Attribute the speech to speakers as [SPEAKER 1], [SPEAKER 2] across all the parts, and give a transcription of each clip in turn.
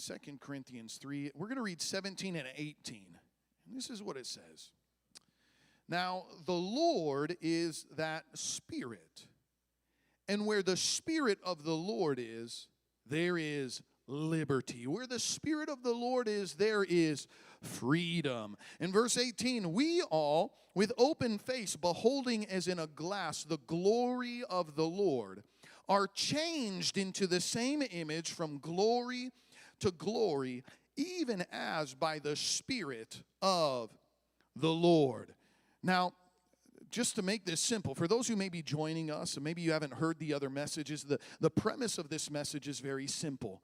[SPEAKER 1] Second Corinthians 3. We're going to read 17 and 18. And this is what it says. Now, the Lord is that Spirit. And where the Spirit of the Lord is, there is liberty. Where the Spirit of the Lord is, there is freedom. In verse 18, we all, with open face, beholding as in a glass the glory of the Lord, are changed into the same image from glory to glory, even as by the Spirit of the Lord. Now, just to make this simple, for those who may be joining us, and maybe you haven't heard the other messages, the, the premise of this message is very simple.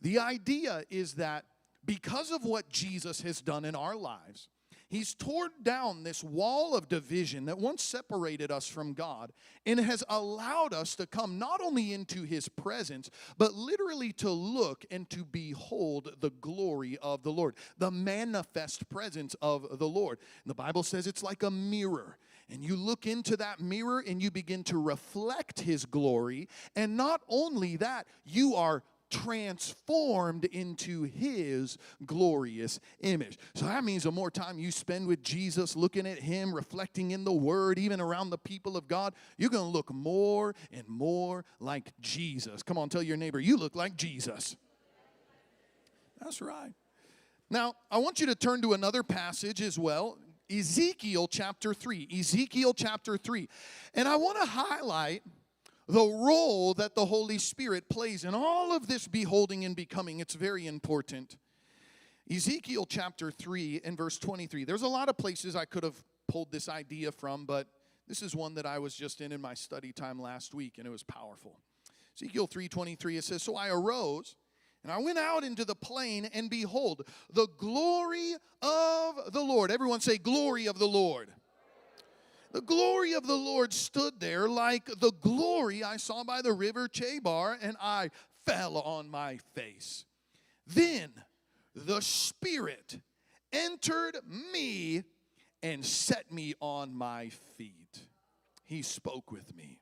[SPEAKER 1] The idea is that because of what Jesus has done in our lives, He's torn down this wall of division that once separated us from God and has allowed us to come not only into His presence, but literally to look and to behold the glory of the Lord, the manifest presence of the Lord. And the Bible says it's like a mirror. And you look into that mirror and you begin to reflect His glory. And not only that, you are transformed into his glorious image. So that means the more time you spend with Jesus, looking at him, reflecting in the word, even around the people of God, you're going to look more and more like Jesus. Come on, tell your neighbor, you look like Jesus. That's right. Now, I want you to turn to another passage as well. Ezekiel chapter 3. Ezekiel chapter 3. And I want to highlight the role that the Holy Spirit plays in all of this beholding and becoming. It's very important. Ezekiel chapter 3 and verse 23. There's a lot of places I could have pulled this idea from, but this is one that I was just in in my study time last week and it was powerful. Ezekiel 3:23 it says, "So I arose and I went out into the plain and behold, the glory of the Lord." Everyone say glory of the Lord the glory of the Lord stood there like the glory I saw by the river Chebar, and I fell on my face. Then the Spirit entered me and set me on my feet. He spoke with me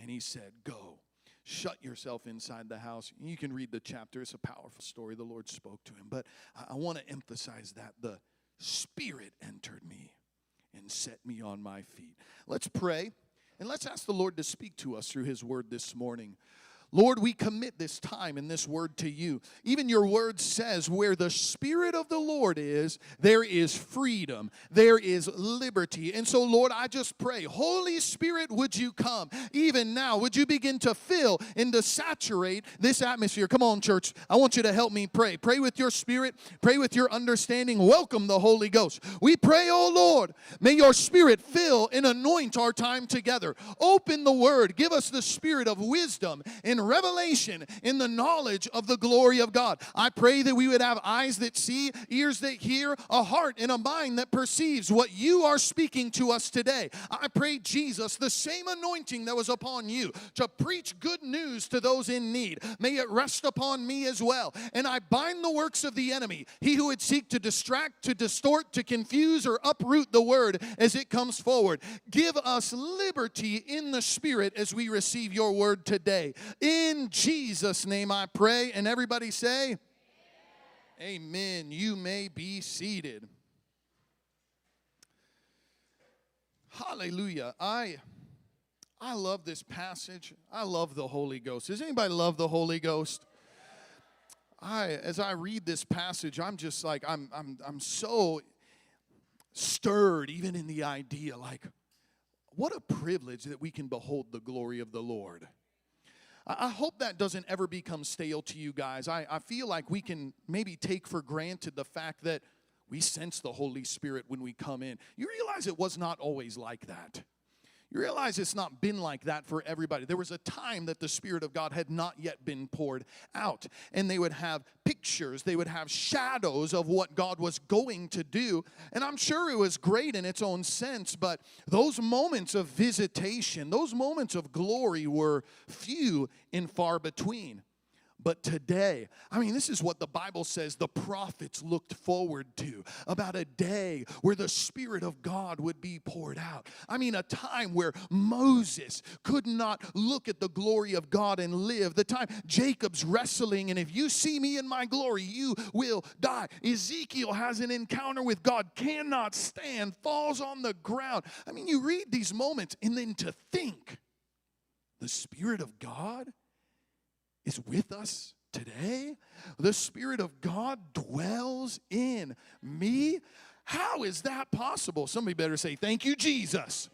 [SPEAKER 1] and he said, Go, shut yourself inside the house. You can read the chapter, it's a powerful story. The Lord spoke to him. But I, want to emphasize that the Spirit entered me and set me on my feet. Let's pray and let's ask the Lord to speak to us through His word this morning. Lord, we commit this time and this word to you. Even your word says, where the Spirit of the Lord is, there is freedom, there is liberty. And so, Lord, I just pray, Holy Spirit, would you come even now? Would you begin to fill and to saturate this atmosphere? Come on, church. I want you to help me pray. Pray with your spirit, pray with your understanding. Welcome the Holy Ghost. We pray, oh Lord, may your Spirit fill and anoint our time together. Open the word, give us the spirit of wisdom and revelation in the knowledge of the glory of God. I pray that we would have eyes that see, ears that hear, a heart and a mind that perceives what you are speaking to us today. I pray, Jesus, the same anointing that was upon you to preach good news to those in need, may it rest upon me as well. And I bind the works of the enemy, he who would seek to distract, to distort, to confuse, or uproot the word as it comes forward. Give us liberty in the spirit as we receive your word today. In in Jesus' name I pray. And everybody say, Amen. Amen. You may be seated. Hallelujah. I I love this passage. I love the Holy Ghost. Does anybody love the Holy Ghost? I as I read this passage, I'm just like I'm I'm I'm so stirred even in the idea like what a privilege that we can behold the glory of the Lord. I hope that doesn't ever become stale to you guys. I, I feel like we can maybe take for granted the fact that we sense the Holy Spirit when we come in. You realize it was not always like that. You realize it's not been like that for everybody. There was a time that the Spirit of God had not yet been poured out, and they would have pictures, they would have shadows of what God was going to do. And I'm sure it was great in its own sense, but those moments of visitation, those moments of glory were few and far between. But today, I mean, this is what the Bible says the prophets looked forward to about a day where the Spirit of God would be poured out. I mean, a time where Moses could not look at the glory of God and live. The time Jacob's wrestling, and if you see me in my glory, you will die. Ezekiel has an encounter with God, cannot stand, falls on the ground. I mean, you read these moments, and then to think the Spirit of God is with us today. The Spirit of God dwells in me. How is that possible? Somebody better say, Thank you, Jesus.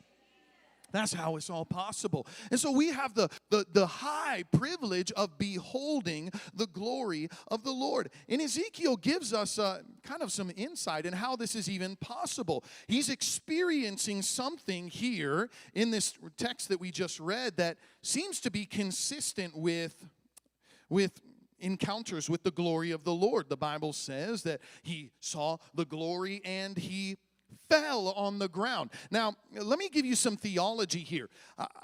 [SPEAKER 1] That's how it's all possible. And so we have the, the, the high privilege of beholding the glory of the Lord. And Ezekiel gives us uh, kind of some insight in how this is even possible. He's experiencing something here in this text that we just read that seems to be consistent with with encounters with the glory of the Lord. The Bible says that he saw the glory and he fell on the ground. Now, let me give you some theology here.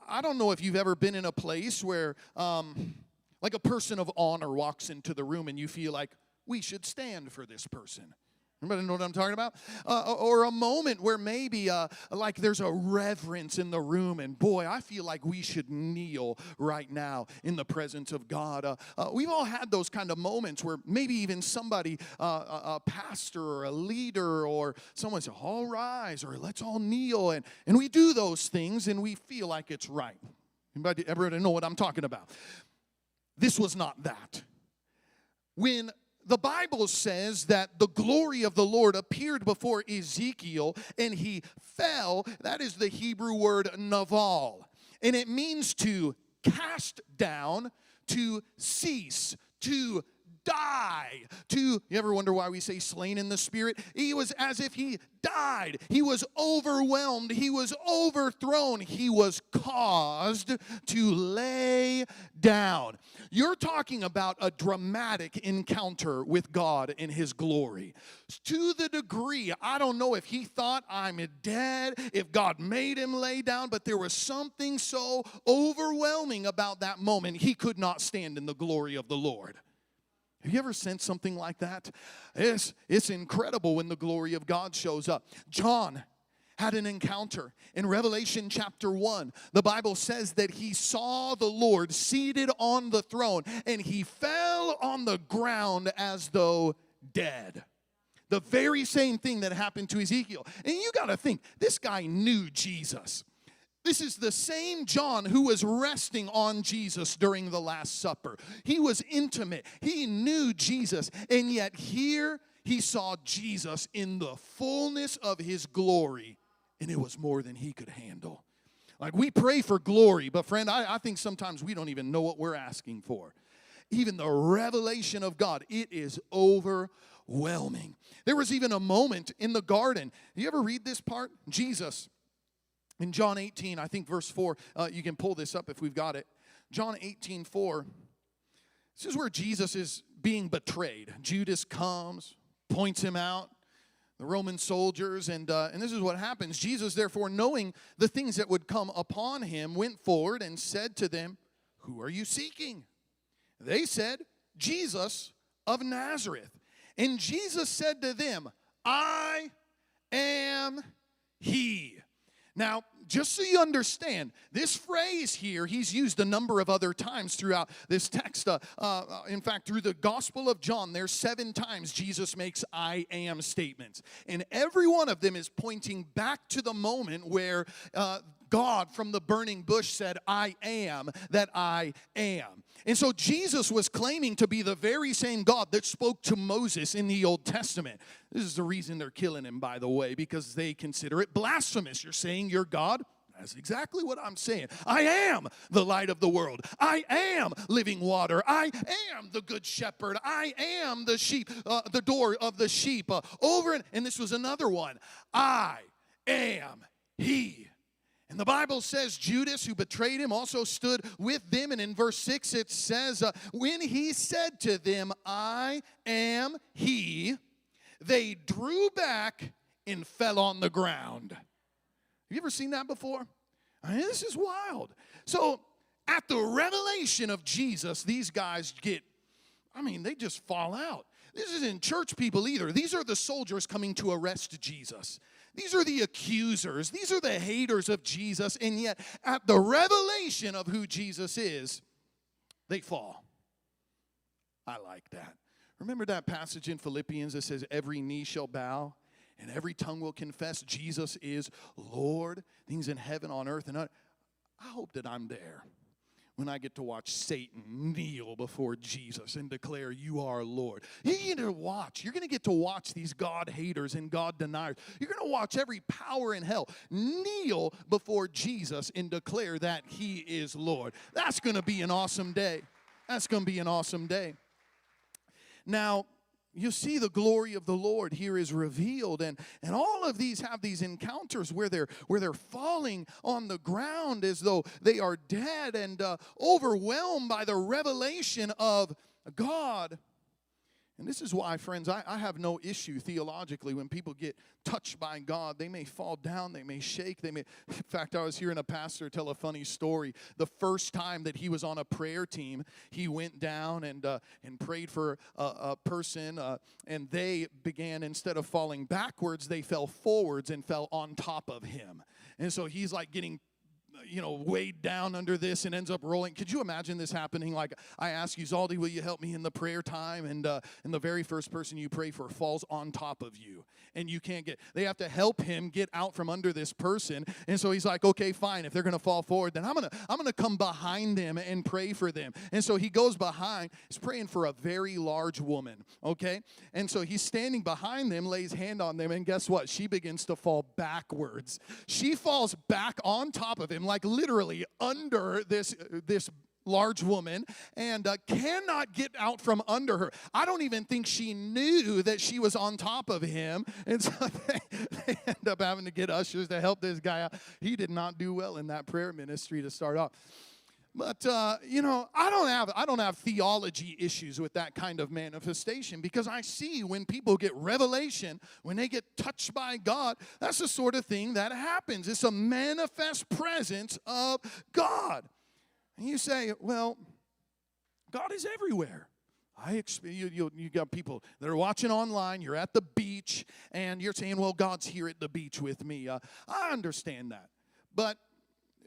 [SPEAKER 1] I, don't know if you've ever been in a place where, um, like, a person of honor walks into the room and you feel like, we should stand for this person. Anybody know what I'm talking about? Uh, or a moment where maybe uh, like there's a reverence in the room, and boy, I feel like we should kneel right now in the presence of God. Uh, uh we've all had those kind of moments where maybe even somebody, uh, a, a, pastor or a leader or someone says, "All rise," or "Let's all kneel," and and we do those things, and we feel like it's right. Anybody ever know what I'm talking about? This was not that. When the Bible says that the glory of the Lord appeared before Ezekiel and he fell. That is the Hebrew word naphal. And it means to cast down, to cease, to die. To, you ever wonder why we say slain in the spirit? He was as if he died. He was overwhelmed. He was overthrown. He was caused to lay down. You're talking about a dramatic encounter with God in His glory. To the degree, I don't know if he thought I'm dead, if God made him lay down, but there was something so overwhelming about that moment. He could not stand in the glory of the Lord. Have you ever sensed something like that? It's, it's incredible when the glory of God shows up. John had an encounter in Revelation chapter 1. The Bible says that he saw the Lord seated on the throne and he fell on the ground as though dead. The very same thing that happened to Ezekiel. And you got to think, this guy knew Jesus. This is the same John who was resting on Jesus during the Last Supper. He was intimate, he knew Jesus, and yet here he saw Jesus in the fullness of his glory, and it was more than he could handle. Like we pray for glory, but friend, I, I think sometimes we don't even know what we're asking for. Even the revelation of God, it is overwhelming. There was even a moment in the garden. You ever read this part? Jesus in John 18, I think verse 4, uh, you can pull this up if we've got it. John 18, 4. This is where Jesus is being betrayed. Judas comes, points him out, the Roman soldiers, and, uh, and this is what happens. Jesus, therefore, knowing the things that would come upon him, went forward and said to them, Who are you seeking? They said, Jesus of Nazareth. And Jesus said to them, I am he. Now, just so you understand, this phrase here, he's used a number of other times throughout this text. Uh, uh, in fact, through the Gospel of John, there's seven times Jesus makes I am statements. And every one of them is pointing back to the moment where uh, God from the burning bush said, I am that I am. And so Jesus was claiming to be the very same God that spoke to Moses in the Old Testament. This is the reason they're killing him, by the way, because they consider it blasphemous. You're saying you're God? That's exactly what I'm saying. I am the light of the world. I am living water. I am the good shepherd. I am the sheep, uh, the door of the sheep. Uh, over and, and this was another one. I am He. And the Bible says Judas, who betrayed him, also stood with them. And in verse 6, it says, uh, When he said to them, I am he, they drew back and fell on the ground. Have you ever seen that before? I mean, this is wild. So, at the revelation of Jesus, these guys get I mean, they just fall out. This isn't church people either. These are the soldiers coming to arrest Jesus. These are the accusers. These are the haters of Jesus. And yet, at the revelation of who Jesus is, they fall. I like that. Remember that passage in Philippians that says, Every knee shall bow and every tongue will confess Jesus is Lord. Things in heaven, on earth, and I hope that I'm there when I get to watch Satan kneel before Jesus and declare, You are Lord. You get to watch. You're going to get to watch these God haters and God deniers. You're going to watch every power in hell kneel before Jesus and declare that He is Lord. That's going to be an awesome day. That's going to be an awesome day. Now, you see the glory of the lord here is revealed and and all of these have these encounters where they're where they're falling on the ground as though they are dead and uh, overwhelmed by the revelation of god and this is why, friends, I, I, have no issue theologically when people get touched by God. They may fall down, they may shake, they may. In fact, I was hearing a pastor tell a funny story. The first time that he was on a prayer team, he went down and uh, and prayed for a, a person, uh, and they began instead of falling backwards, they fell forwards and fell on top of him. And so he's like getting you know, weighed down under this and ends up rolling. Could you imagine this happening? Like, I ask you, Zaldi, will you help me in the prayer time? And, uh, and the very first person you pray for falls on top of you. And you can't get, they have to help him get out from under this person. And so he's like, okay, fine. If they're to fall forward, then I'm to, I'm to come behind them and pray for them. And so he goes behind, he's praying for a very large woman, okay? And so he's standing behind them, lays hand on them, and guess what? She begins to fall backwards. She falls back on top of him, like like literally under this this large woman and uh, cannot get out from under her. I don't even think she knew that she was on top of him. And so they, they end up having to get ushers to help this guy out. He did not do well in that prayer ministry to start off. But uh, you know, I don't have I don't have theology issues with that kind of manifestation because I see when people get revelation, when they get touched by God, that's the sort of thing that happens. It's a manifest presence of God. And you say, well, God is everywhere. I you, you, you got people that are watching online. You're at the beach, and you're saying, "Well, God's here at the beach with me." Uh, I understand that, but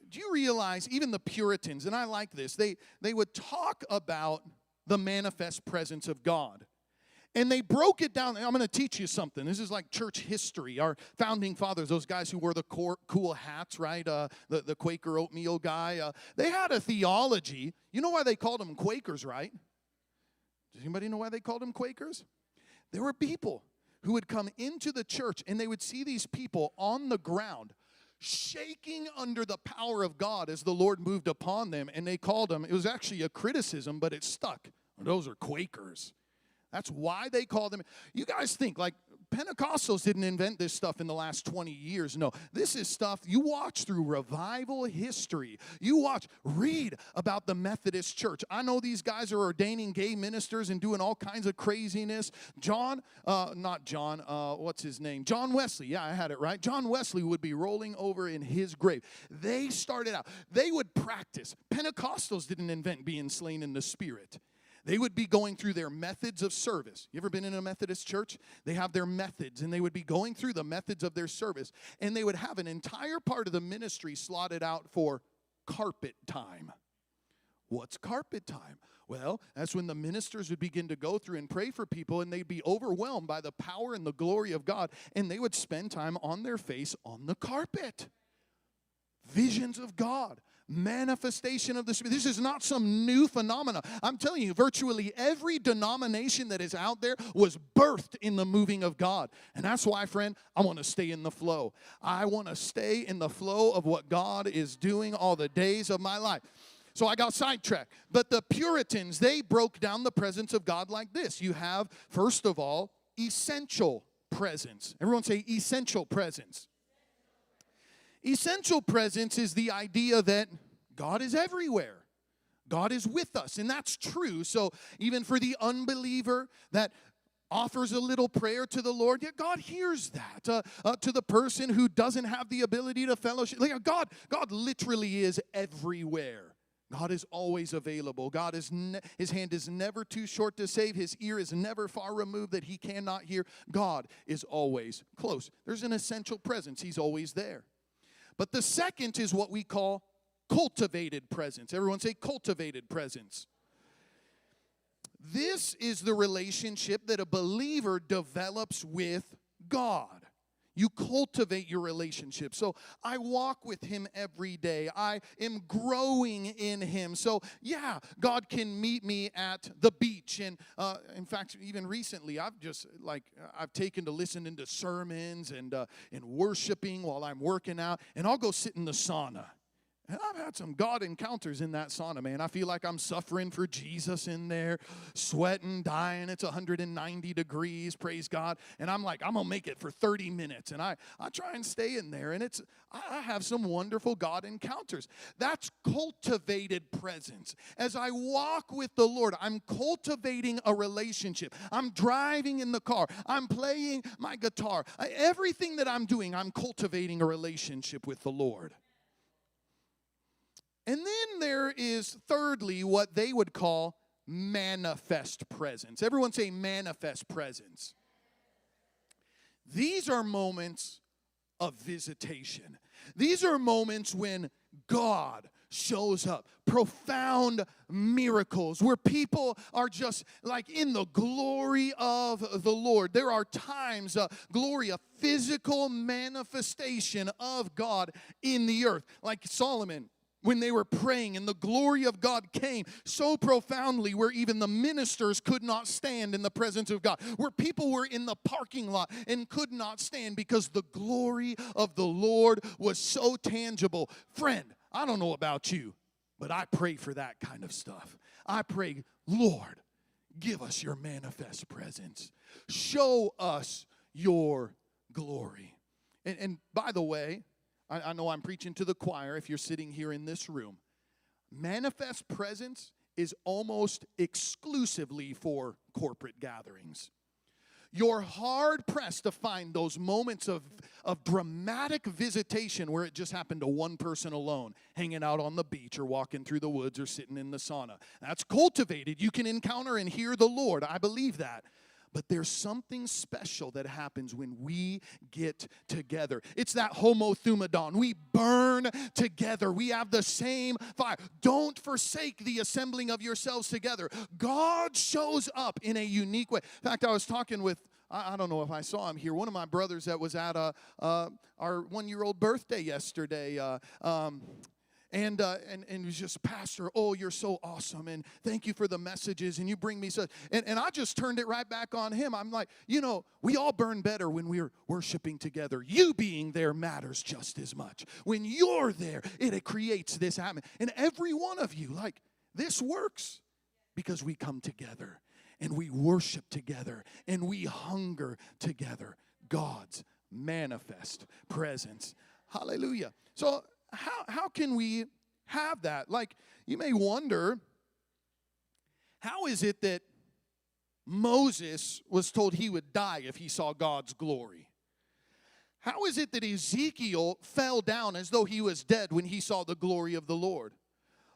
[SPEAKER 1] do you realize even the Puritans, and I like this, they, they would talk about the manifest presence of God. And they broke it down. I'm going to teach you something. This is like church history. Our founding fathers, those guys who wore the cool hats, right? Uh, the, the Quaker oatmeal guy, uh, they had a theology. You know why they called them Quakers, right? Does anybody know why they called them Quakers? There were people who would come into the church and they would see these people on the ground shaking under the power of God as the Lord moved upon them. And they called them, it was actually a criticism, but it stuck. Those are Quakers. That's why they call them. You guys think like Pentecostals didn't invent this stuff in the last 20 years. No, this is stuff you watch through revival history. You watch, read about the Methodist Church. I know these guys are ordaining gay ministers and doing all kinds of craziness. John, uh, not John, uh, what's his name? John Wesley. Yeah, I had it right. John Wesley would be rolling over in his grave. They started out, they would practice. Pentecostals didn't invent being slain in the spirit. They would be going through their methods of service. You ever been in a Methodist church? They have their methods, and they would be going through the methods of their service. And they would have an entire part of the ministry slotted out for carpet time. What's carpet time? Well, that's when the ministers would begin to go through and pray for people, and they'd be overwhelmed by the power and the glory of God, and they would spend time on their face on the carpet. Visions of God manifestation of the Spirit. This is not some new phenomena. I'm telling you, virtually every denomination that is out there was birthed in the moving of God. And that's why, friend, I want to stay in the flow. I want to stay in the flow of what God is doing all the days of my life. So I got sidetracked. But the Puritans, they broke down the presence of God like this. You have, first of all, essential presence. Everyone say essential presence. Essential presence is the idea that God is everywhere. God is with us, and that's true. So, even for the unbeliever that offers a little prayer to the Lord, yet God hears that. Uh, uh, to the person who doesn't have the ability to fellowship, like God, God literally is everywhere. God is always available. God is ne- his hand is never too short to save. His ear is never far removed that he cannot hear. God is always close. There's an essential presence. He's always there. But the second is what we call cultivated presence. Everyone say cultivated presence. This is the relationship that a believer develops with God. You cultivate your relationship. So I walk with Him every day. I am growing in Him. So, yeah, God can meet me at the beach. And uh, in fact, even recently, I've just like, I've taken to listening to sermons and, uh, and worshiping while I'm working out. And I'll go sit in the sauna. And I've had some God encounters in that sauna, man. I feel like I'm suffering for Jesus in there, sweating, dying. It's 190 degrees, praise God. And I'm like, I'm gonna make it for 30 minutes. And I, I try and stay in there. And it's I have some wonderful God encounters. That's cultivated presence. As I walk with the Lord, I'm cultivating a relationship. I'm driving in the car, I'm playing my guitar. Everything that I'm doing, I'm cultivating a relationship with the Lord. And then there is, thirdly, what they would call manifest presence. Everyone say manifest presence. These are moments of visitation. These are moments when God shows up. Profound miracles where people are just like in the glory of the Lord. There are times, uh, glory, a physical manifestation of God in the earth. Like Solomon when they were praying and the glory of God came so profoundly where even the ministers could not stand in the presence of God, where people were in the parking lot and could not stand because the glory of the Lord was so tangible. Friend, I don't know about you, but I pray for that kind of stuff. I pray, Lord, give us your manifest presence, show us your glory. And, and by the way, I, I know I'm preaching to the choir if you're sitting here in this room. Manifest presence is almost exclusively for corporate gatherings. You're hard pressed to find those moments of, of dramatic visitation where it just happened to one person alone, hanging out on the beach or walking through the woods or sitting in the sauna. That's cultivated. You can encounter and hear the Lord. I believe that. But there's something special that happens when we get together. It's that homothumadon. We burn together. We have the same fire. Don't forsake the assembling of yourselves together. God shows up in a unique way. In fact, I was talking with I, don't know if I saw him here. One of my brothers that was at a, uh, our one year old birthday yesterday. Uh, um, and uh, and and was just pastor oh you're so awesome and thank you for the messages and you bring me such and, and i just turned it right back on him. I'm like you know we all burn better when we're worshiping together. You being there matters just as much. When you're there it, it creates this atmosphere and every one of you like this works because we come together and we worship together and we hunger together. God's manifest presence. Hallelujah. So how, how can we have that? Like, you may wonder, how is it that Moses was told he would die if he saw God's glory? How is it that Ezekiel fell down as though he was dead when he saw the glory of the Lord?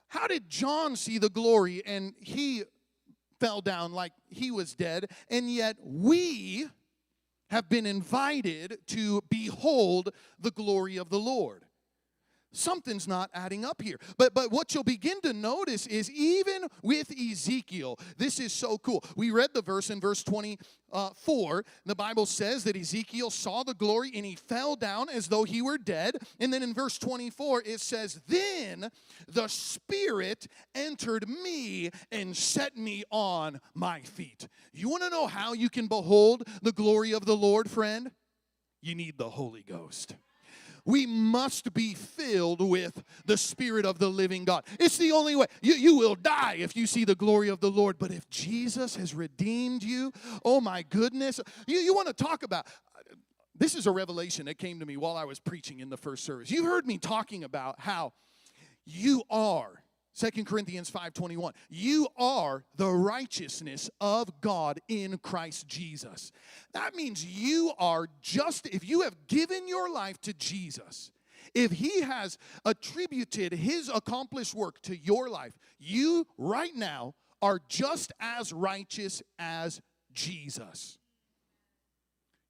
[SPEAKER 1] How did John see the glory and he fell down like he was dead, and yet we have been invited to behold the glory of the Lord? Something's not adding up here. But but what you'll begin to notice is even with Ezekiel, this is so cool. We read the verse in verse 24. The Bible says that Ezekiel saw the glory and he fell down as though he were dead. And then in verse 24 it says, "Then the spirit entered me and set me on my feet." You want to know how you can behold the glory of the Lord, friend? You need the Holy Ghost we must be filled with the Spirit of the living God. It's the only way. You, you will die if you see the glory of the Lord. But if Jesus has redeemed you, oh my goodness, you, you want to talk about. This is a revelation that came to me while I was preaching in the first service. You heard me talking about how you are Second Corinthians 5:21 You are the righteousness of God in Christ Jesus. That means you are just if you have given your life to Jesus if he has attributed his accomplished work to your life, you right now are just as righteous as Jesus.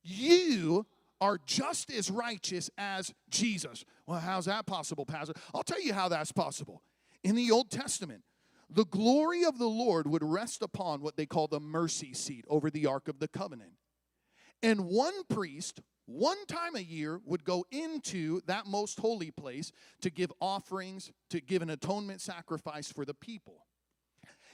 [SPEAKER 1] You are just as righteous as Jesus. Well, how's that possible, Pastor? I'll tell you how that's possible. In the Old Testament, the glory of the Lord would rest upon what they call the mercy seat over the Ark of the Covenant. And one priest, one time a year, would go into that most holy place to give offerings, to give an atonement sacrifice for the people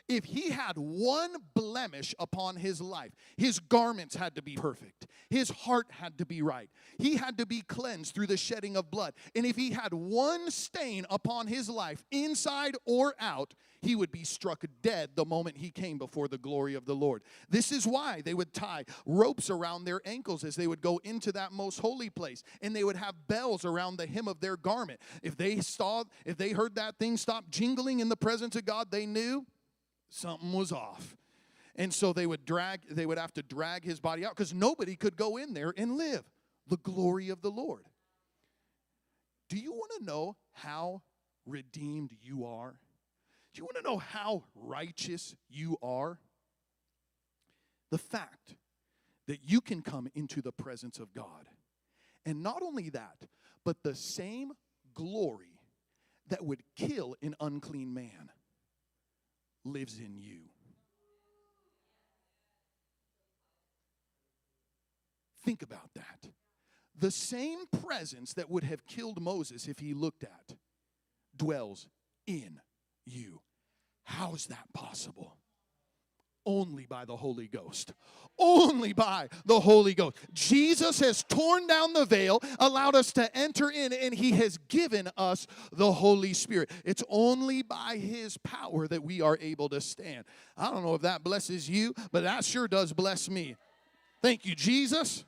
[SPEAKER 1] if he had one blemish upon his life, his garments had to be perfect, his heart had to be right, he had to be cleansed through the shedding of blood. And if he had one stain upon his life, inside or out, he would be struck dead the moment he came before the glory of the Lord. This is why they would tie ropes around their ankles as they would go into that most holy place, and they would have bells around the hem of their garment. If they saw, if they heard that thing stop jingling in the presence of God, they knew something was off. And so they would drag, they would have to drag his body out because nobody could go in there and live. The glory of the Lord. Do you want to know how redeemed you are? Do you want to know how righteous you are? The fact that you can come into the presence of God. And not only that, but the same glory that would kill an unclean man lives in you. Think about that. The same presence that would have killed Moses if he looked at dwells in you. How is that possible? Only by the Holy Ghost. Only by the Holy Ghost. Jesus has torn down the veil, allowed us to enter in, and He has given us the Holy Spirit. It's only by His power that we are able to stand. I don't know if that blesses you, but that sure does bless me. Thank you, Jesus.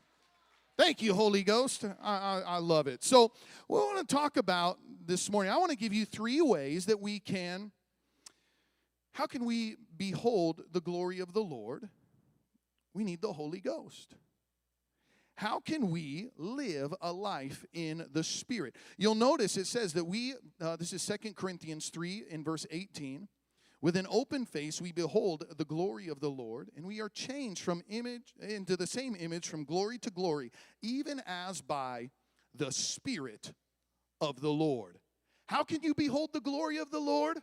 [SPEAKER 1] Thank you, Holy Ghost. I, I, I love it. So, we want to talk about this morning. I want to give you three ways that we can how can we behold the glory of the Lord? We need the Holy Ghost. How can we live a life in the Spirit? You'll notice it says that we, uh, this is Second Corinthians 3 in verse 18. With an open face, we behold the glory of the Lord, and we are changed from image into the same image from glory to glory, even as by the Spirit of the Lord. How can you behold the glory of the Lord?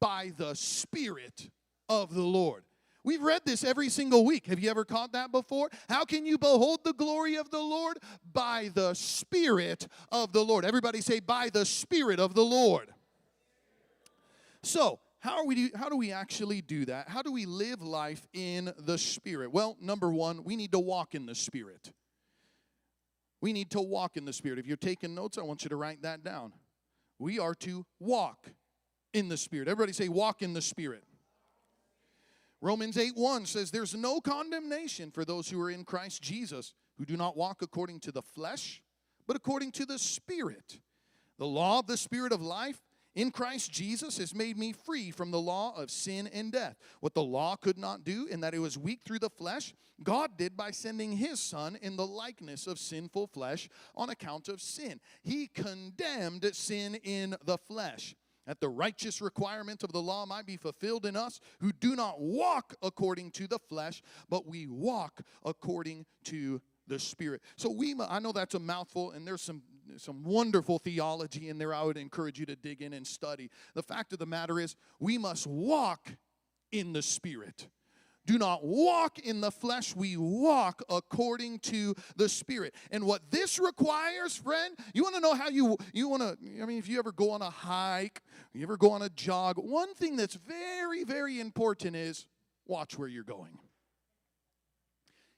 [SPEAKER 1] By the Spirit of the Lord. We've read this every single week. Have you ever caught that before? How can you behold the glory of the Lord? By the Spirit of the Lord. Everybody say, by the Spirit of the Lord. So, how, are we how do we actually do that? How do we live life in the Spirit? Well, number one, we need to walk in the Spirit. We need to walk in the Spirit. If you're taking notes, I want you to write that down. We are to walk in the Spirit. Everybody say, walk in the Spirit. Romans 8 1 says, There's no condemnation for those who are in Christ Jesus, who do not walk according to the flesh, but according to the Spirit. The law of the Spirit of life in Christ Jesus has made me free from the law of sin and death. What the law could not do, in that it was weak through the flesh, God did by sending his Son in the likeness of sinful flesh on account of sin. He condemned sin in the flesh that the righteous requirement of the law might be fulfilled in us who do not walk according to the flesh, but we walk according to the Spirit. So we, I know that's a mouthful, and there's some some wonderful theology in there. I would encourage you to dig in and study. The fact of the matter is, we must walk in the Spirit do not walk in the flesh, we walk according to the Spirit. And what this requires, friend, you want to know how you you want to I mean if you ever go on a hike, you ever go on a jog, one thing that's very very important is watch where you're going.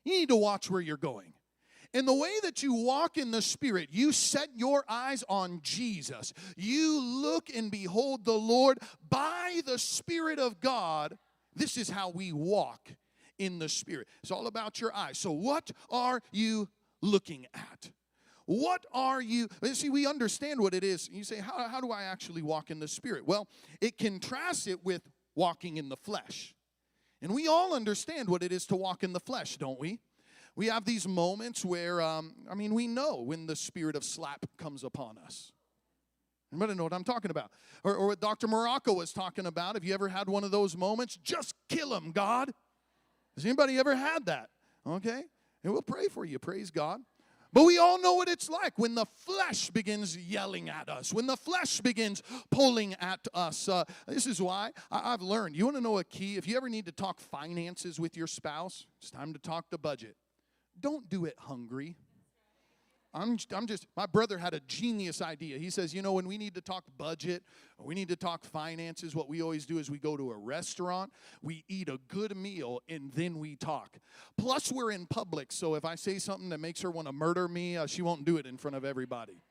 [SPEAKER 1] You need to watch where you're going. In the way that you walk in the Spirit, you set your eyes on Jesus. You look and behold the Lord by the Spirit of God this is how we walk in the Spirit. It's all about your eyes. So, what are you looking at? What are you? See, we understand what it is. You say, how, how do I actually walk in the Spirit? Well, it contrasts it with walking in the flesh. And we all understand what it is to walk in the flesh, don't we? we have these moments where, um, I mean, we know when the spirit of slap comes upon us. Anybody know what I'm talking about? Or, or what Dr. Morocco was talking about. Have you ever had one of those moments? Just kill him, God. Has anybody ever had that? Okay? And we'll pray for you. Praise God. But we all know what it's like when the flesh begins yelling at us, when the flesh begins pulling at us. Uh, this is why I- I've learned. You want to know a key? If you ever need to talk finances with your spouse, it's time to talk the budget. Don't do it hungry. I'm, I'm just, my brother had a genius idea. He says, you know, when we need to talk budget, we need to talk finances, what we always do is we go to a restaurant, we eat a good meal, and then we talk. Plus, we're in public, so if I say something that makes her want to murder me, uh, she won't do it in front of everybody.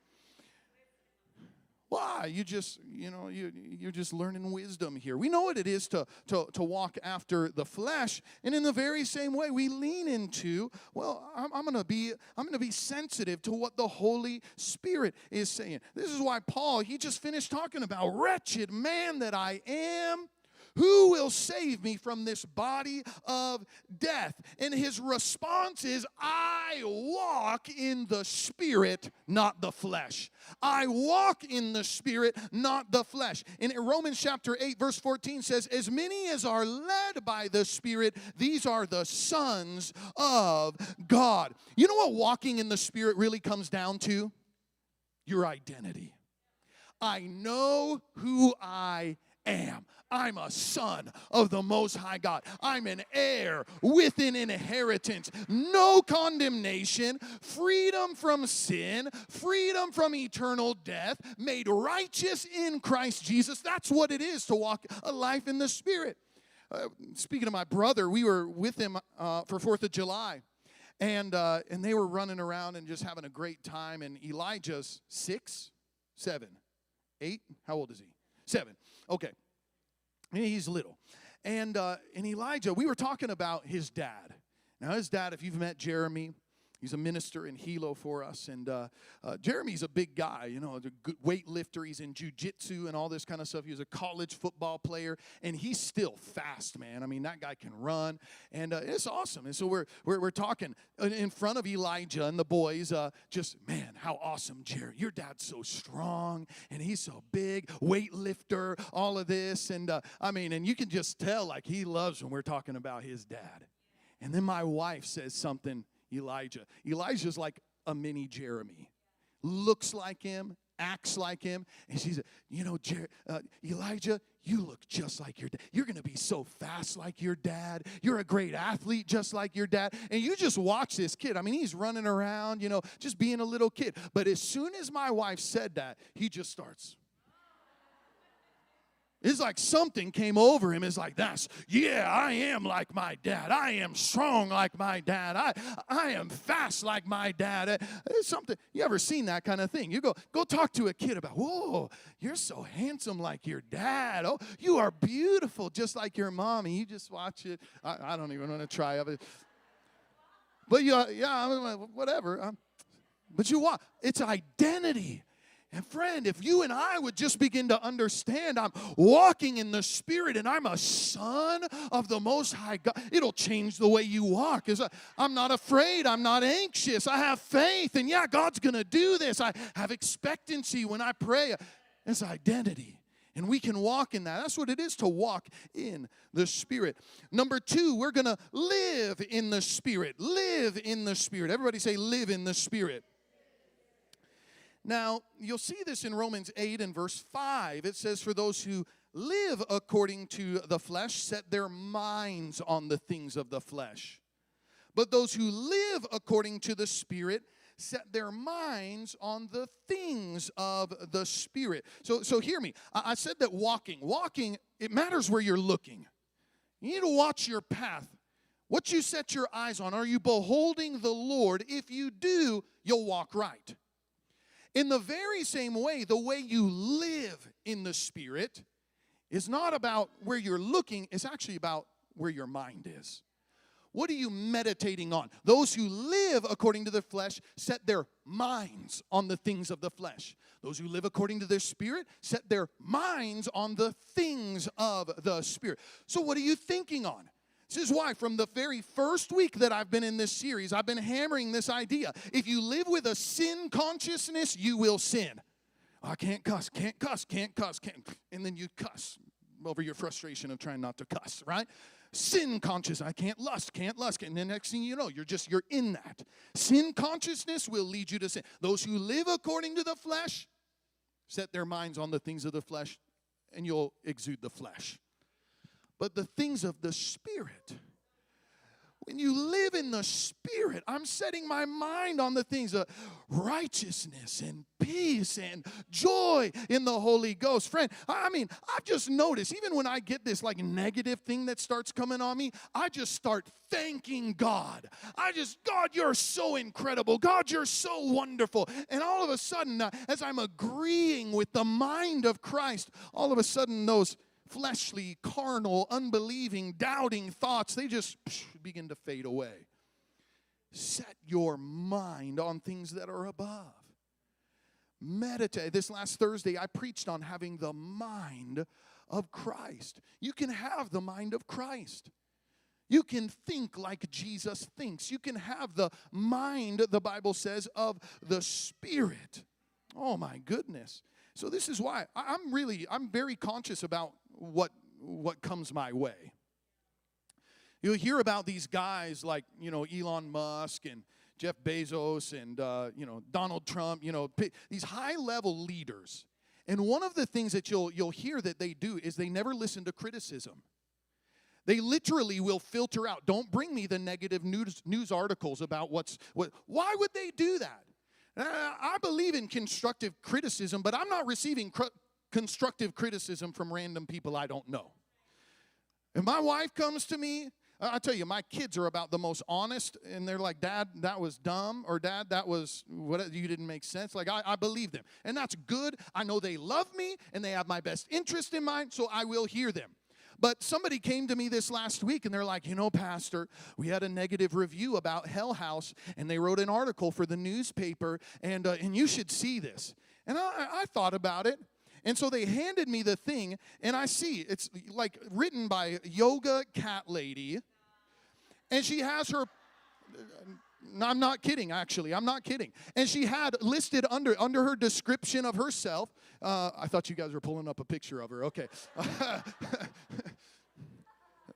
[SPEAKER 1] Why? You just, you know, you, you're just learning wisdom here. We know what it is to, to, to walk after the flesh. And in the very same way, we lean into, well, I'm, I'm gonna be, I'm gonna be sensitive to what the Holy Spirit is saying. This is why Paul, he just finished talking about wretched man that I am. Who will save me from this body of death? And his response is, I walk in the spirit, not the flesh. I walk in the spirit, not the flesh. In Romans chapter 8, verse 14 says, As many as are led by the spirit, these are the sons of God. You know what walking in the spirit really comes down to? Your identity. I know who I am. I'm a son of the Most High God. I'm an heir with an inheritance. No condemnation, freedom from sin, freedom from eternal death, made righteous in Christ Jesus. That's what it is to walk a life in the Spirit. Uh, speaking of my brother, we were with him uh, for Fourth of July, and uh, and they were running around and just having a great time. And Elijah's six, seven, eight. How old is he? Seven. Okay. He's little. And, uh, and Elijah, we were talking about his dad. Now, his dad, if you've met Jeremy, he's a minister in Hilo for us. And uh, uh, Jeremy's a big guy, you know, a good weightlifter. He's in jujitsu and all this kind of stuff. He was a college football player, and he's still fast, man. I mean, that guy can run, and uh, it's awesome. And so we're, we're, we're talking in front of Elijah and the boys, uh, just, man, how awesome, Jerry. Your dad's so strong, and he's so big, weightlifter, all of this. And uh, I mean, and you can just tell, like, he loves when we're talking about his dad. And then my wife says something Elijah. Elijah's like a mini Jeremy. Looks like him, acts like him. And she said, You know, Jer- uh, Elijah, you look just like your dad. You're going to be so fast like your dad. You're a great athlete just like your dad. And you just watch this kid. I mean, he's running around, you know, just being a little kid. But as soon as my wife said that, he just starts. It's like something came over him. It's like, that's, yeah, I am like my dad. I am strong like my dad. I, I am fast like my dad. It's something, you ever seen that kind of thing? You go, go talk to a kid about, whoa, you're so handsome like your dad. Oh, you are beautiful just like your mommy. You just watch it. I, I don't even want to try it. But you, yeah, whatever. Um, but you what? It's identity. And friend, if you and I would just begin to understand I'm walking in the Spirit and I'm a son of the Most High God, it'll change the way you walk. Is I'm not afraid, I'm not anxious, I have faith, and yeah, God's gonna do this. I have expectancy when I pray. It's identity. And we can walk in that. That's what it is to walk in the Spirit. Number two, we're gonna live in the Spirit. Live in the Spirit. Everybody say, live in the Spirit. Now, you'll see this in Romans 8 and verse 5. It says, For those who live according to the flesh set their minds on the things of the flesh. But those who live according to the Spirit set their minds on the things of the Spirit. So, so hear me. I, I said that walking, walking, it matters where you're looking. You need to watch your path. What you set your eyes on, are you beholding the Lord? If you do, you'll walk right. In the very same way, the way you live in the Spirit is not about where you're looking, it's actually about where your mind is. What are you meditating on? Those who live according to the flesh set their minds on the things of the flesh. Those who live according to their spirit set their minds on the things of the spirit. So, what are you thinking on? This is why, from the very first week that I've been in this series, I've been hammering this idea. If you live with a sin consciousness, you will sin. I can't cuss, can't cuss, can't cuss, can't. And then you cuss over your frustration of trying not to cuss, right? Sin conscious, I can't lust, can't lust. And the next thing you know, you're just, you're in that. Sin consciousness will lead you to sin. Those who live according to the flesh set their minds on the things of the flesh, and you'll exude the flesh but the things of the Spirit. When you live in the Spirit, I'm setting my mind on the things of righteousness and peace and joy in the Holy Ghost. Friend, I mean, I've just noticed, even when I get this like negative thing that starts coming on me, I just start thanking God. I just, God, you're so incredible. God, you're so wonderful. And all of a sudden, uh, as I'm agreeing with the mind of Christ, all of a sudden, those fleshly, carnal, unbelieving, doubting thoughts, they just begin to fade away. Set your mind on things that are above. Meditate. This last Thursday, I preached on having the mind of Christ. You can have the mind of Christ. You can think like Jesus thinks. You can have the mind, the Bible says, of the Spirit. Oh my goodness. So this is why I'm really, I'm very conscious about what what comes my way. You'll hear about these guys like you know Elon Musk and Jeff Bezos and uh, you know Donald Trump. You know these high level leaders. And one of the things that you'll you'll hear that they do is they never listen to criticism. They literally will filter out. Don't bring me the negative news news articles about what's what. Why would they do that? I believe in constructive criticism, but I'm not receiving cr- constructive criticism from random people I don't know. If my wife comes to me, I tell you, my kids are about the most honest, and they're like, Dad, that was dumb, or Dad, that was what you didn't make sense. Like, I, I believe them. And that's good. I know they love me and they have my best interest in mind, so I will hear them. But somebody came to me this last week and they're like, you know, Pastor, we had a negative review about Hell House and they wrote an article for the newspaper and, uh, and you should see this. And I, I thought about it and so they handed me the thing, and I see it's like written by Yoga Cat Lady. And she has her. I'm not kidding, actually. I'm not kidding. And she had listed under under her description of herself. Uh, I thought you guys were pulling up a picture of her. Okay.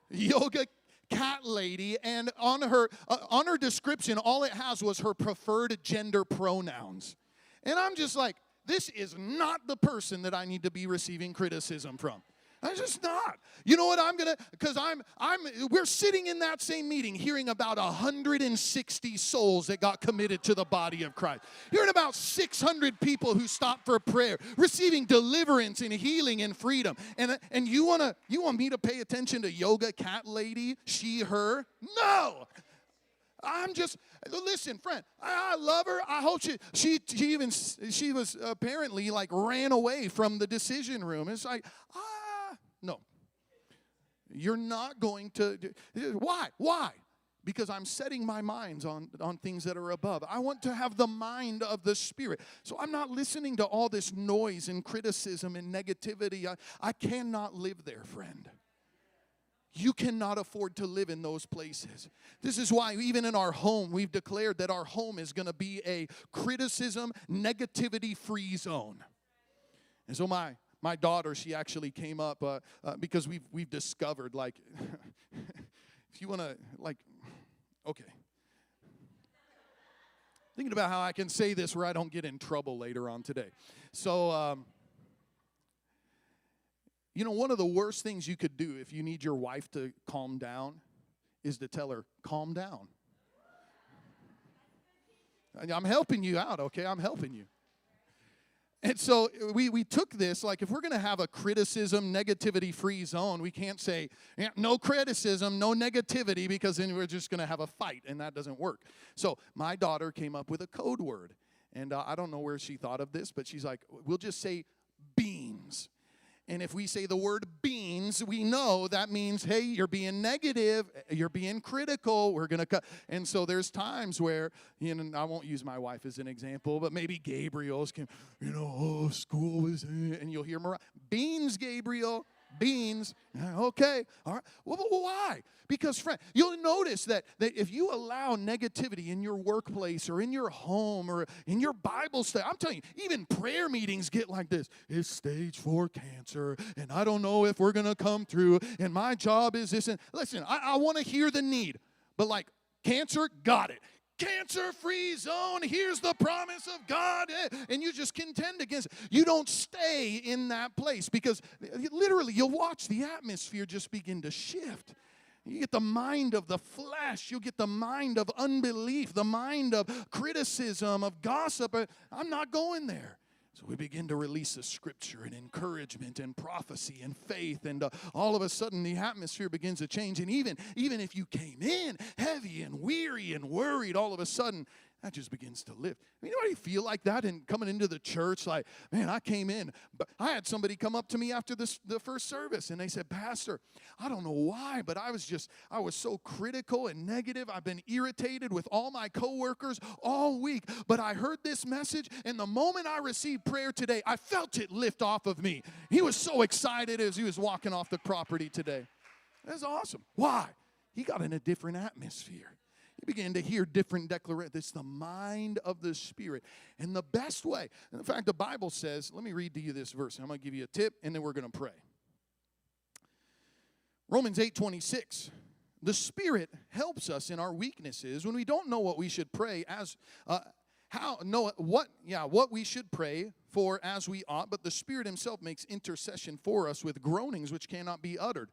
[SPEAKER 1] Yoga cat lady and on her uh, on her description all it has was her preferred gender pronouns and i'm just like this is not the person that I need to be receiving criticism from. I'm just not. You know what I'm gonna because I'm I'm we're sitting in that same meeting hearing about 160 souls that got committed to the body of Christ. Hearing about 600 people who stopped for prayer, receiving deliverance and healing and freedom. And and you wanna you want me to pay attention to yoga cat lady, she, her? No. I'm just listen, friend. I, I, love her. I hope she she she even she was apparently like ran away from the decision room. It's like ah no. You're not going to. Why? Why? Because I'm setting my minds on, on things that are above. I want to have the mind of the Spirit. So I'm not listening to all this noise and criticism and negativity. I, I cannot live there, friend. You cannot afford to live in those places. This is why, even in our home, we've declared that our home is going to be a criticism, negativity free zone. And so, my, my daughter, she actually came up uh, uh, because we've, we've discovered, like, if you want to, like, okay. Thinking about how I can say this where I don't get in trouble later on today. So, um, you know, one of the worst things you could do if you need your wife to calm down is to tell her, calm down. I'm helping you out, okay? I'm helping you. And so we, we took this, like, if we're going to have a criticism, negativity free zone, we can't say, yeah, no criticism, no negativity, because then we're just going to have a fight, and that doesn't work. So my daughter came up with a code word. And uh, I don't know where she thought of this, but she's like, we'll just say beans. And if we say the word beans, we know that means, hey, you're being negative, you're being critical, we're gonna cut. And so there's times where, you know, I won't use my wife as an example, but maybe Gabriel's can, you know, oh, school was, eh, and you'll hear Mariah, beans, Gabriel, beans. Okay, all right. Well, why? Because, friend, you'll notice that, that if you allow negativity in your workplace or in your home or in your Bible study, I'm telling you, even prayer meetings get like this. It's stage four cancer, and I don't know if we're going to come through, and my job is this. And listen, I, I want to hear the need, but like, cancer, got it cancer free zone. Here's the promise of God. Eh, and you just contend against it. You don't stay in that place because literally you'll watch the atmosphere just begin to shift. You get the mind of the flesh. You get the mind of unbelief, the mind of criticism, of gossip. I'm not going there. So we begin to release a scripture and encouragement and prophecy and faith, and uh, all of a sudden the atmosphere begins to change. And even even if you came in heavy and weary and worried, all of a sudden that just begins to lift. Anybody feel like that and coming into the church like, man, I came in, but I had somebody come up to me after this the first service and they said, Pastor, I don't know why, but I was just I was so critical and negative. I've been irritated with all my coworkers all week, but I heard this message and the moment I received prayer today, I felt it lift off of me. He was so excited as he was walking off the property today. That's awesome. Why? He got in a different atmosphere. You begin to hear different declarations. It's the mind of the Spirit. And the best way, in fact, the Bible says, let me read to you this verse. I'm going to give you a tip, and then we're going to pray. Romans 8 26. The Spirit helps us in our weaknesses when we don't know what we should pray as. Uh, how know what yeah what we should pray for as we ought but the spirit himself makes intercession for us with groanings which cannot be uttered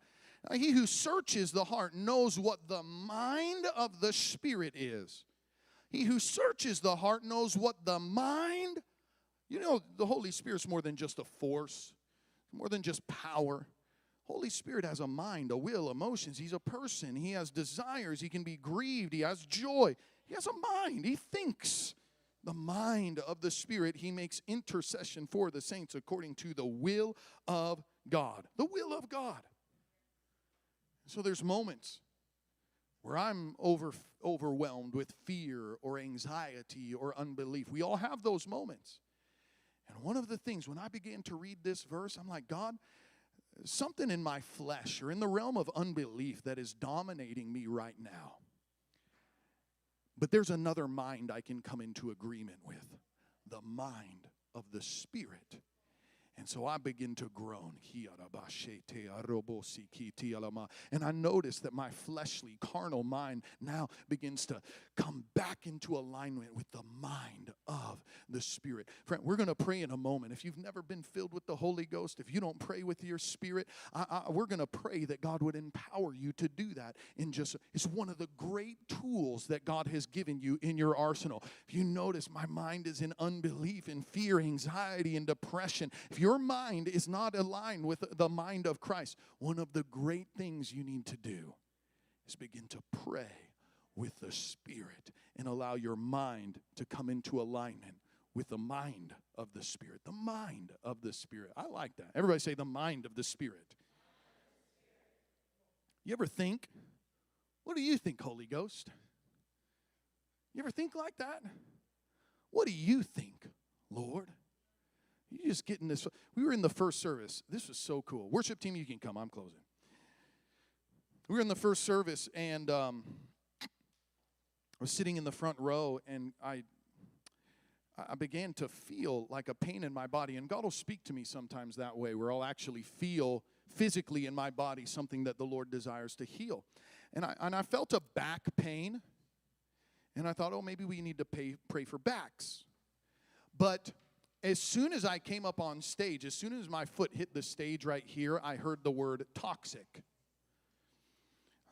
[SPEAKER 1] now, he who searches the heart knows what the mind of the Spirit is. He who searches the heart knows what the mind, you know, the Holy Spirit's more than just a force, more than just power. Holy Spirit has a mind, a will, emotions. He's a person. He has desires. He can be grieved. He has joy. He has a mind. He thinks. The mind of the Spirit, he makes intercession for the saints according to the will of God. The will of God. So there's moments where I'm over, overwhelmed with fear or anxiety or unbelief. We all have those moments. And one of the things, when I began to read this verse, I'm like, God, something in my flesh or in the realm of unbelief that is dominating me right now. But there's another mind I can come into agreement with the mind of the Spirit and so I begin to groan. And I notice that my fleshly, carnal mind now begins to come back into alignment with the mind of the Spirit. Friend, we're going to pray in a moment. If you've never been filled with the Holy Ghost, if you don't pray with your spirit, I, I, we're going to pray that God would empower you to do that. In just, it's one of the great tools that God has given you in your arsenal. If you notice, my mind is in unbelief and fear, anxiety, and depression. If you're your mind is not aligned with the mind of Christ, one of the great things you need to do is begin to pray with the Spirit and allow your mind to come into alignment with the mind of the Spirit. The mind of the Spirit. I like that. Everybody say the mind of the Spirit. You ever think, what do you think, Holy Ghost? You ever think like that? What do you think, Lord? You just getting this. We were in the first service. This was so cool. Worship team, you can come. I'm closing. We were in the first service, and um, I was sitting in the front row, and I I began to feel like a pain in my body. And God will speak to me sometimes that way, where I'll actually feel physically in my body something that the Lord desires to heal. And I, and I felt a back pain. And I thought, oh, maybe we need to pay, pray for backs. But as soon as I came up on stage, as soon as my foot hit the stage right here, I heard the word toxic.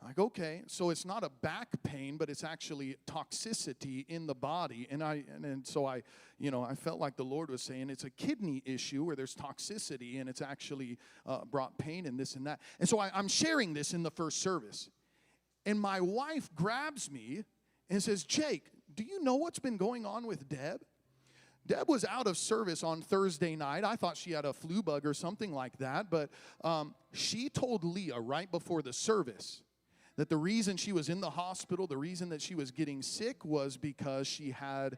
[SPEAKER 1] Like, okay, so it's not a back pain, but it's actually toxicity in the body. And I and, and so I, you know, I felt like the Lord was saying it's a kidney issue where there's toxicity and it's actually uh, brought pain and this and that. And so I, I'm sharing this in the first service. And my wife grabs me and says, Jake, do you know what's been going on with Deb? Deb was out of service on Thursday night. I thought she had a flu bug or something like that, but um, she told Leah right before the service that the reason she was in the hospital, the reason that she was getting sick was because she had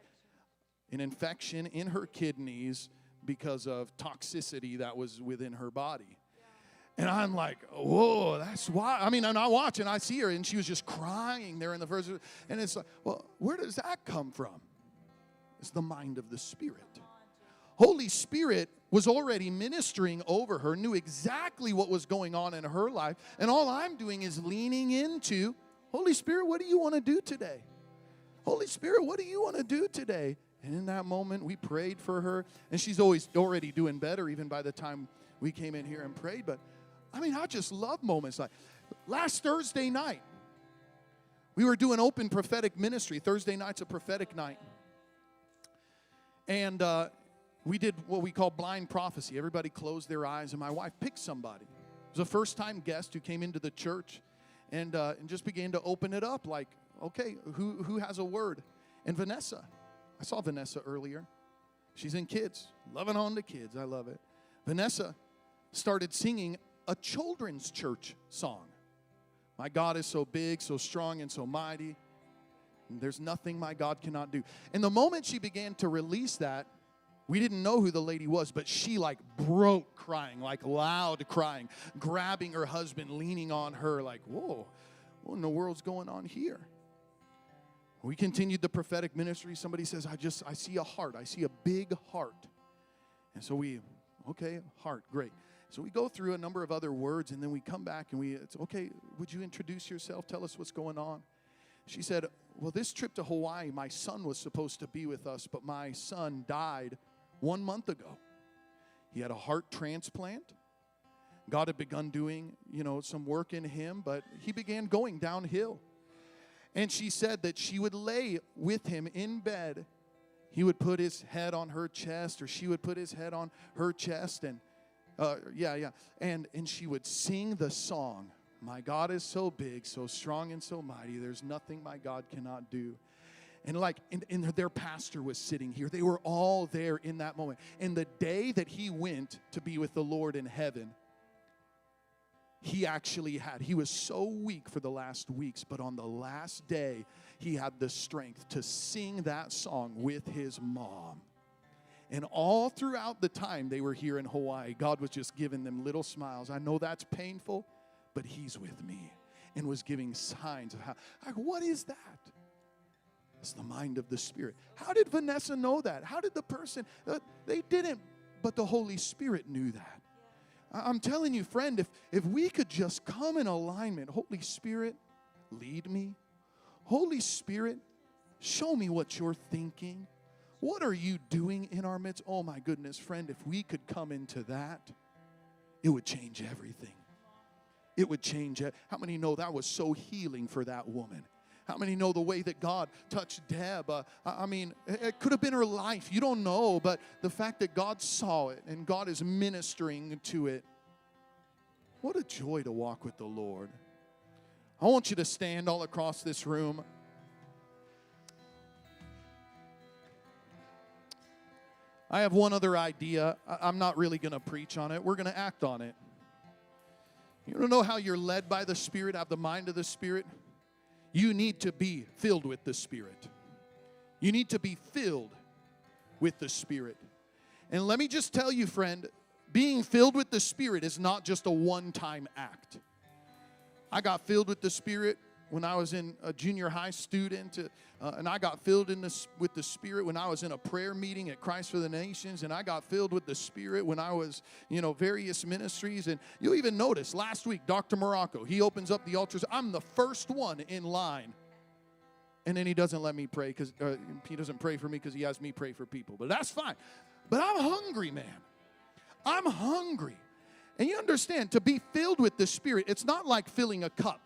[SPEAKER 1] an infection in her kidneys because of toxicity that was within her body. And I'm like, whoa, that's why. I mean, and I watch and I see her, and she was just crying there in the first. And it's like, well, where does that come from? It's the mind of the Spirit. Holy Spirit was already ministering over her, knew exactly what was going on in her life. And all I'm doing is leaning into Holy Spirit, what do you want to do today? Holy Spirit, what do you want to do today? And in that moment, we prayed for her. And she's always already doing better, even by the time we came in here and prayed. But I mean, I just love moments like last Thursday night, we were doing open prophetic ministry. Thursday night's a prophetic night. And uh, we did what we call blind prophecy. Everybody closed their eyes, and my wife picked somebody. It was a first time guest who came into the church and, uh, and just began to open it up like, okay, who, who has a word? And Vanessa. I saw Vanessa earlier. She's in kids, loving on the kids. I love it. Vanessa started singing a children's church song. My God is so big, so strong, and so mighty. There's nothing my God cannot do. And the moment she began to release that, we didn't know who the lady was, but she like broke crying, like loud crying, grabbing her husband, leaning on her, like, whoa, what in the world's going on here? We continued the prophetic ministry. Somebody says, I just, I see a heart. I see a big heart. And so we, okay, heart, great. So we go through a number of other words and then we come back and we, it's okay, would you introduce yourself? Tell us what's going on. She said, Well, this trip to Hawaii, my son was supposed to be with us, but my son died one month ago. He had a heart transplant. God had begun doing, you know, some work in him, but he began going downhill. And she said that she would lay with him in bed. He would put his head on her chest, or she would put his head on her chest, and uh, yeah, yeah. And, and she would sing the song My God is so big, so strong, and so mighty. There's nothing my God cannot do. And like, and, and their pastor was sitting here. They were all there in that moment. And the day that he went to be with the Lord in heaven, he actually had, he was so weak for the last weeks, but on the last day, he had the strength to sing that song with his mom. And all throughout the time they were here in Hawaii, God was just giving them little smiles. I know that's painful, but He's with me and was giving signs of how. What is that? It's the mind of the Spirit. How did Vanessa know that? How did the person? Uh, they didn't, but the Holy Spirit knew that. I'm telling you, friend, if, if we could just come in alignment, Holy Spirit, lead me. Holy Spirit, show me what you're thinking. What are you doing in our midst? Oh my goodness, friend, if we could come into that, it would change everything. It would change it. How many know that was so healing for that woman? How many know the way that God touched Deb? Uh, I mean, it could have been her life. You don't know, but the fact that God saw it and God is ministering to it. What a joy to walk with the Lord. I want you to stand all across this room. I have one other idea. I'm not really going to preach on it. We're going to act on it. You don't know how you're led by the Spirit, have the mind of the Spirit? You need to be filled with the Spirit. You need to be filled with the Spirit. And let me just tell you, friend, being filled with the Spirit is not just a one time act. I got filled with the Spirit when I was in a junior high student, uh, and I got filled in this, with the Spirit when I was in a prayer meeting at Christ for the Nations, and I got filled with the Spirit when I was, you know, various ministries. And you'll even notice last week, Dr. Morocco, he opens up the altars. I'm the first one in line. And then he doesn't let me pray because uh, he doesn't pray for me because he has me pray for people. But that's fine. But I'm hungry, man. I'm hungry. And you understand, to be filled with the Spirit, it's not like filling a cup.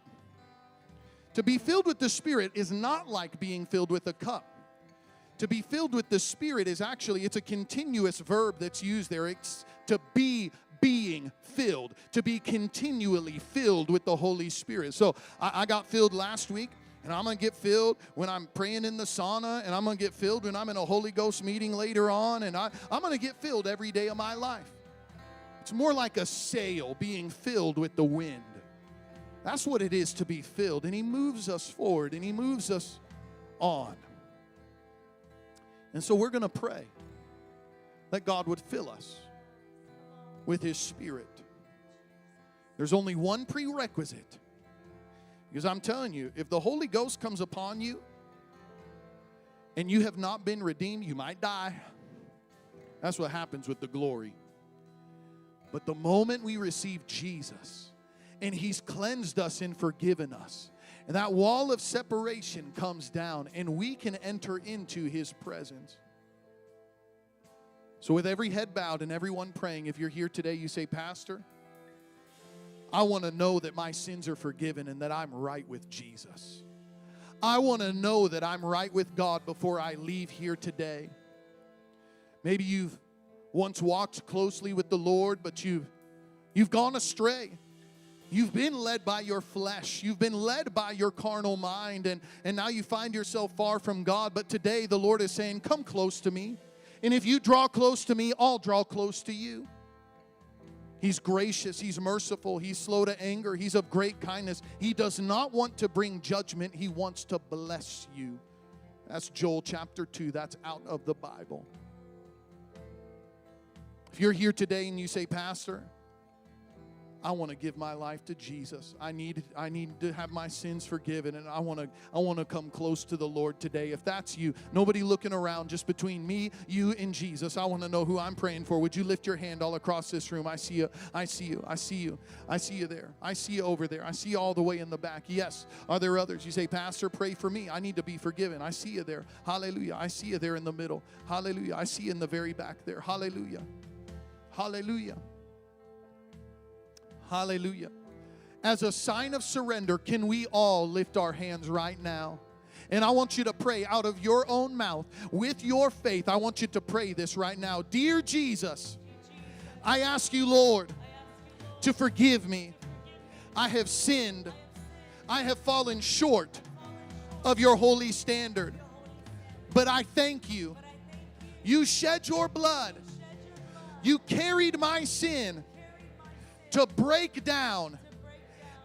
[SPEAKER 1] To be filled with the Spirit is not like being filled with a cup. To be filled with the Spirit is actually, it's a continuous verb that's used there. It's to be being filled, to be continually filled with the Holy Spirit. So I, I got filled last week. And I'm gonna get filled when I'm praying in the sauna, and I'm gonna get filled when I'm in a Holy Ghost meeting later on, and I, I'm gonna get filled every day of my life. It's more like a sail being filled with the wind. That's what it is to be filled. And He moves us forward and He moves us on. And so we're going to pray that God would fill us with His Spirit. There's only one prerequisite. Because I'm telling you, if the Holy Ghost comes upon you and you have not been redeemed, you might die. That's what happens with the glory. But the moment we receive Jesus and He's cleansed us and forgiven us, and that wall of separation comes down and we can enter into His presence. So, with every head bowed and everyone praying, if you're here today, you say, Pastor, I want to know that my sins are forgiven and that I'm right with Jesus. I want to know that I'm right with God before I leave here today. Maybe you've once walked closely with the Lord, but you've you've gone astray. You've been led by your flesh. You've been led by your carnal mind, and, and now you find yourself far from God. But today the Lord is saying, Come close to me. And if you draw close to me, I'll draw close to you. He's gracious, He's merciful, He's slow to anger, He's of great kindness. He does not want to bring judgment, He wants to bless you. That's Joel chapter 2, that's out of the Bible. If you're here today and you say, Pastor, I want to give my life to Jesus. I need I need to have my sins forgiven and I want to I want to come close to the Lord today. If that's you, nobody looking around just between me, you and Jesus. I want to know who I'm praying for. Would you lift your hand all across this room? I see you. I see you. I see you. I see you there. I see you over there. I see you all the way in the back. Yes. Are there others? You say, "Pastor, pray for me. I need to be forgiven." I see you there. Hallelujah. I see you there in the middle. Hallelujah. I see you in the very back there. Hallelujah. Hallelujah. Hallelujah. As a sign of surrender, can we all lift our hands right now? And I want you to pray out of your own mouth with your faith. I want you to pray this right now. Dear Jesus, I ask you, Lord, to forgive me. I have sinned. I have fallen short of your holy standard. But I thank you. You shed your blood. You carried my sin to break down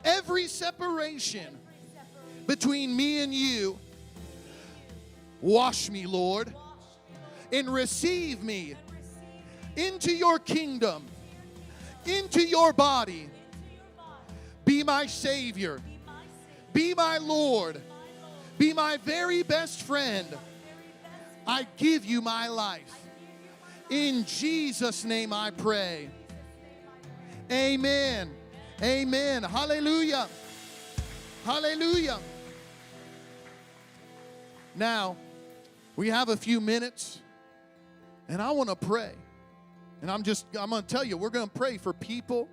[SPEAKER 1] every separation between me and you. Wash me, Lord, and receive me into your kingdom, into your body. Be my Savior, be my Lord, be my very best friend. I give you my life. In Jesus' name I pray. Amen. Amen. Hallelujah. Hallelujah. Now, we have a few minutes, and I want to pray. And I'm just, I'm going to tell you, we're going to pray for people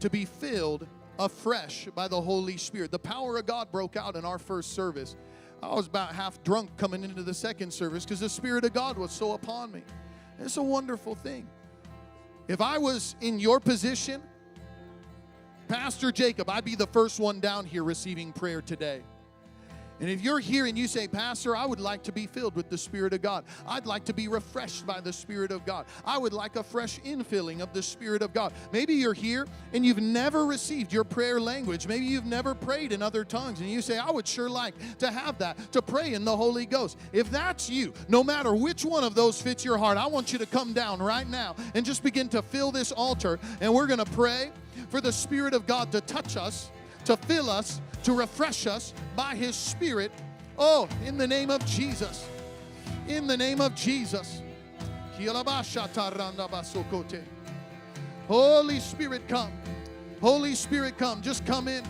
[SPEAKER 1] to be filled afresh by the Holy Spirit. The power of God broke out in our first service. I was about half drunk coming into the second service because the Spirit of God was so upon me. It's a wonderful thing. If I was in your position, Pastor Jakob, I'd be the first one down here receiving prayer today. And if you're here and you say, Pastor, I would like to be filled with the Spirit of God, I'd like to be refreshed by the Spirit of God, I would like a fresh infilling of the Spirit of God. Maybe you're here and you've never received your prayer language. Maybe you've never prayed in other tongues, and you say, I would sure like to have that, to pray in the Holy Ghost. If that's you, no matter which one of those fits your heart, I want you to come down right now and just begin to fill this altar, and we're going to pray for the Spirit of God to touch us, to fill us, to refresh us by His Spirit. Oh, in the name of Jesus. In the name of Jesus. Holy Spirit, come. Holy Spirit, come. Just come in.